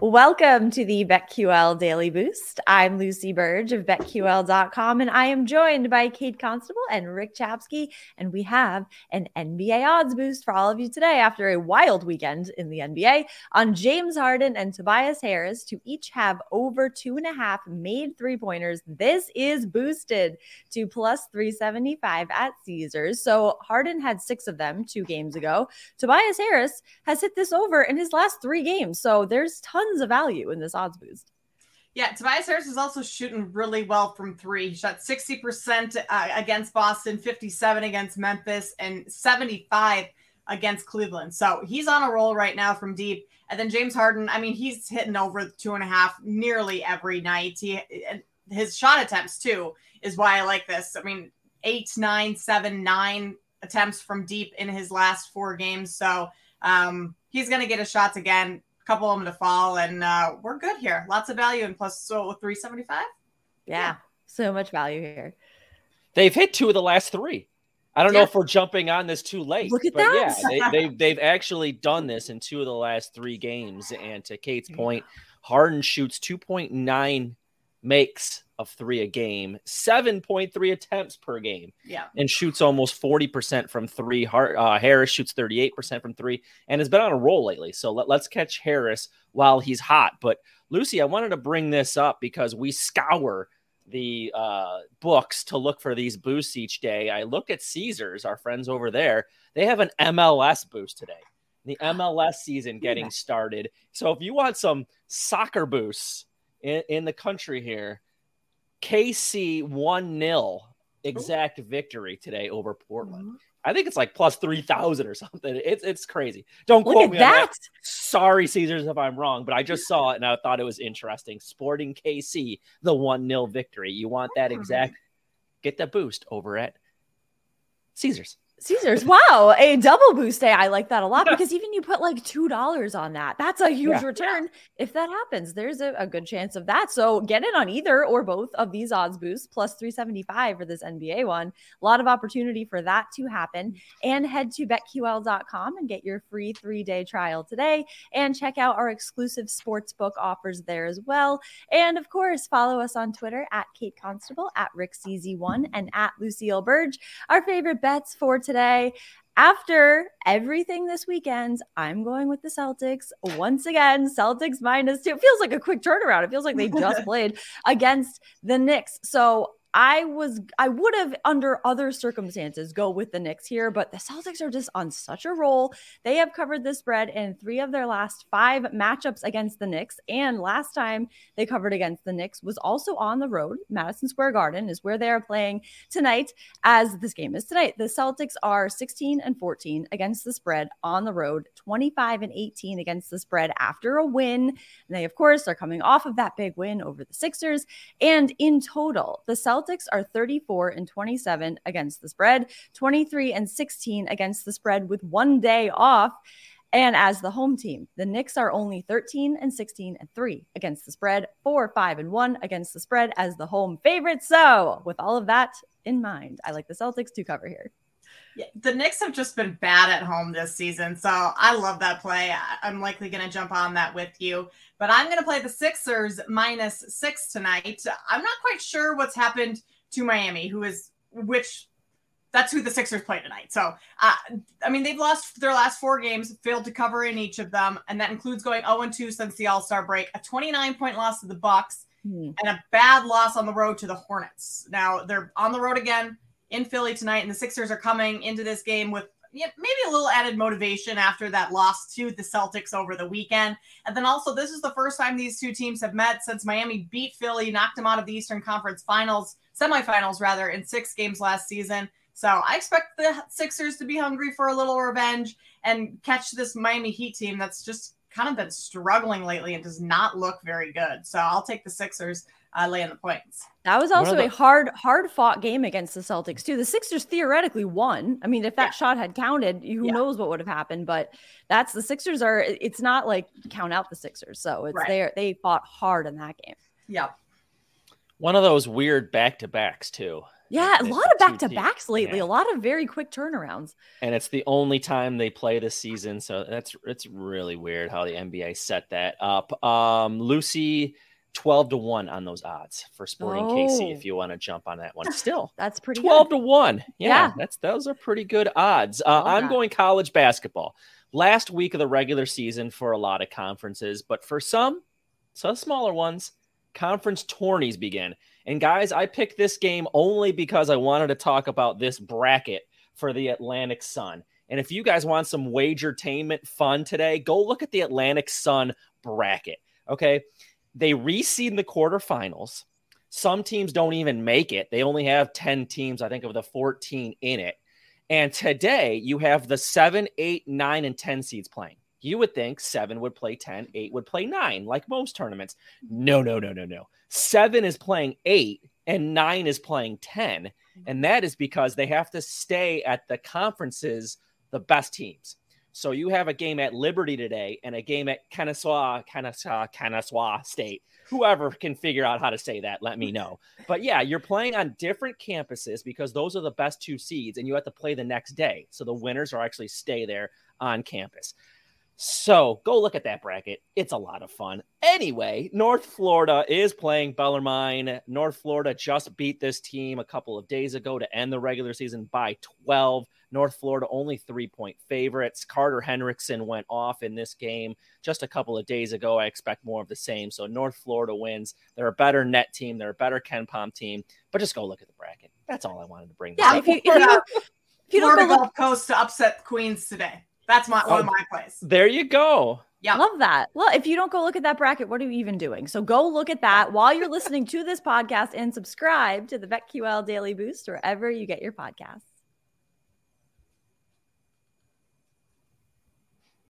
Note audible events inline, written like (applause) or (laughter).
Welcome to the BetQL Daily Boost. I'm Lucy Burdge of BetQL.com, and I am joined by Kate Constable and Rick Chapsky. And we have an NBA odds boost for all of you today after a wild weekend in the NBA on James Harden and Tobias Harris to each have over two and a half made three pointers. This is boosted to plus 375 at Caesars. So Harden had six of them two games ago. Tobias Harris has hit this over in his last three games. So there's tons tons of value in this odds boost. Yeah, Tobias Harris is also shooting really well from three. He shot 60% uh, against Boston, 57 against Memphis, and 75 against Cleveland. So he's on a roll right now from deep. And then James Harden, I mean, he's hitting over two and a half nearly every night. He his shot attempts too is why I like this. I mean, eight, nine, seven, nine attempts from deep in his last four games. So um, he's going to get his shots again couple of them to fall, and uh, we're good here. Lots of value, and plus so three seventy five. Yeah, so much value here. They've hit two of the last three. I don't yeah. know if we're jumping on this too late. Look at but that. Yeah, they, they've (laughs) they've actually done this in two of the last three games. And to Kate's point, Harden shoots two point nine makes of three a game, 7.3 attempts per game. Yeah. And shoots almost 40% from three. Uh, Harris shoots 38% from three and has been on a roll lately. So let, let's catch Harris while he's hot. But Lucy, I wanted to bring this up because we scour the uh, books to look for these boosts each day. I looked at Caesars, our friends over there. They have an MLS boost today. The MLS season getting started. So if you want some soccer boosts in, in the country here, KC 1 0 exact victory today over Portland. Mm-hmm. I think it's like plus 3,000 or something. It's it's crazy. Don't Look quote me that. on that. Sorry, Caesars, if I'm wrong, but I just saw it and I thought it was interesting. Sporting KC, the 1 0 victory. You want that exact? Get the boost over at Caesars. Caesars. Wow, a double boost day. I like that a lot because even you put like two dollars on that. That's a huge yeah. return. If that happens, there's a, a, good chance of that. So get it on either or both of these odds boosts plus 375 for this NBA one. A lot of opportunity for that to happen. And head to betql.com and get your free three day trial today. And check out our exclusive sportsbook offers there as well. And of course, follow us on Twitter at Kate Constable, at Rick CZ1, and at Lucille Burdge. Our favorite bets for today. After everything this weekend, I'm going with the Celtics once again. Celtics minus two. It feels like a quick turnaround. It feels like they just (laughs) played against the Knicks. So I was I would have under other circumstances go with the Knicks here, but the Celtics are just on such a roll. They have covered the spread in three of their last five matchups against the Knicks, and last time they covered against the Knicks was also on the road. Madison Square Garden is where they are playing tonight. As this game is tonight, the Celtics are 16 and 14 against the spread on the road, 25 and 18 against the spread after a win. And they of course are coming off of that big win over the Sixers, and in total, the Celtics Celtics are 34 and 27 against the spread, 23 and 16 against the spread with one day off. And as the home team, the Knicks are only 13 and 16 and 3 against the spread, 4 5 and 1 against the spread as the home favorite. So, with all of that in mind, I like the Celtics to cover here. Yeah, the Knicks have just been bad at home this season. So I love that play. I'm likely going to jump on that with you. But I'm going to play the Sixers minus six tonight. I'm not quite sure what's happened to Miami, who is which that's who the Sixers play tonight. So, uh, I mean, they've lost their last four games, failed to cover in each of them, and that includes going 0 2 since the All Star break, a 29 point loss to the Bucks, mm. and a bad loss on the road to the Hornets. Now they're on the road again in Philly tonight, and the Sixers are coming into this game with maybe a little added motivation after that loss to the Celtics over the weekend. And then also, this is the first time these two teams have met since Miami beat Philly, knocked them out of the Eastern Conference Finals, semifinals rather, in six games last season. So I expect the Sixers to be hungry for a little revenge and catch this Miami Heat team that's just kind of been struggling lately and does not look very good. So I'll take the Sixers uh, laying the points. That was also the- a hard, hard fought game against the Celtics too. The Sixers theoretically won. I mean, if that yeah. shot had counted, who yeah. knows what would have happened? But that's the Sixers are. It's not like count out the Sixers. So it's right. they they fought hard in that game. Yeah. One of those weird back to backs too. Yeah, a lot of back to backs lately. Yeah. A lot of very quick turnarounds. And it's the only time they play this season, so that's it's really weird how the NBA set that up. Um, Lucy, twelve to one on those odds for Sporting oh. KC. If you want to jump on that one, still (laughs) that's pretty twelve good. to one. Yeah, yeah, that's those are pretty good odds. Uh, I'm that. going college basketball. Last week of the regular season for a lot of conferences, but for some, some smaller ones, conference tourneys begin. And guys, I picked this game only because I wanted to talk about this bracket for the Atlantic Sun. And if you guys want some wagertainment fun today, go look at the Atlantic Sun bracket. Okay. They reseed the quarterfinals. Some teams don't even make it. They only have 10 teams, I think, of the 14 in it. And today you have the seven, eight, nine, and 10 seeds playing. You would think seven would play 10, eight would play nine, like most tournaments. No, no, no, no, no seven is playing eight and nine is playing 10. Mm-hmm. And that is because they have to stay at the conferences, the best teams. So you have a game at Liberty today and a game at Kennesaw, Kennesaw, Kennesaw State. Whoever can figure out how to say that, let me (laughs) know. But yeah, you're playing on different campuses because those are the best two seeds, and you have to play the next day. So the winners are actually stay there on campus. So go look at that bracket. It's a lot of fun. Anyway, North Florida is playing Bellarmine. North Florida just beat this team a couple of days ago to end the regular season by 12. North Florida only three point favorites. Carter Hendricksen went off in this game just a couple of days ago. I expect more of the same. So North Florida wins. They're a better net team. They're a better KenPom team. But just go look at the bracket. That's all I wanted to bring. Yeah, if you, if you, if you Florida don't go Gulf Coast to upset Queens today. That's my one of oh, my plays. There you go. Yeah. Love that. Well, if you don't go look at that bracket, what are you even doing? So go look at that while you're listening to this podcast and subscribe to the BetQL Daily Boost wherever you get your podcasts.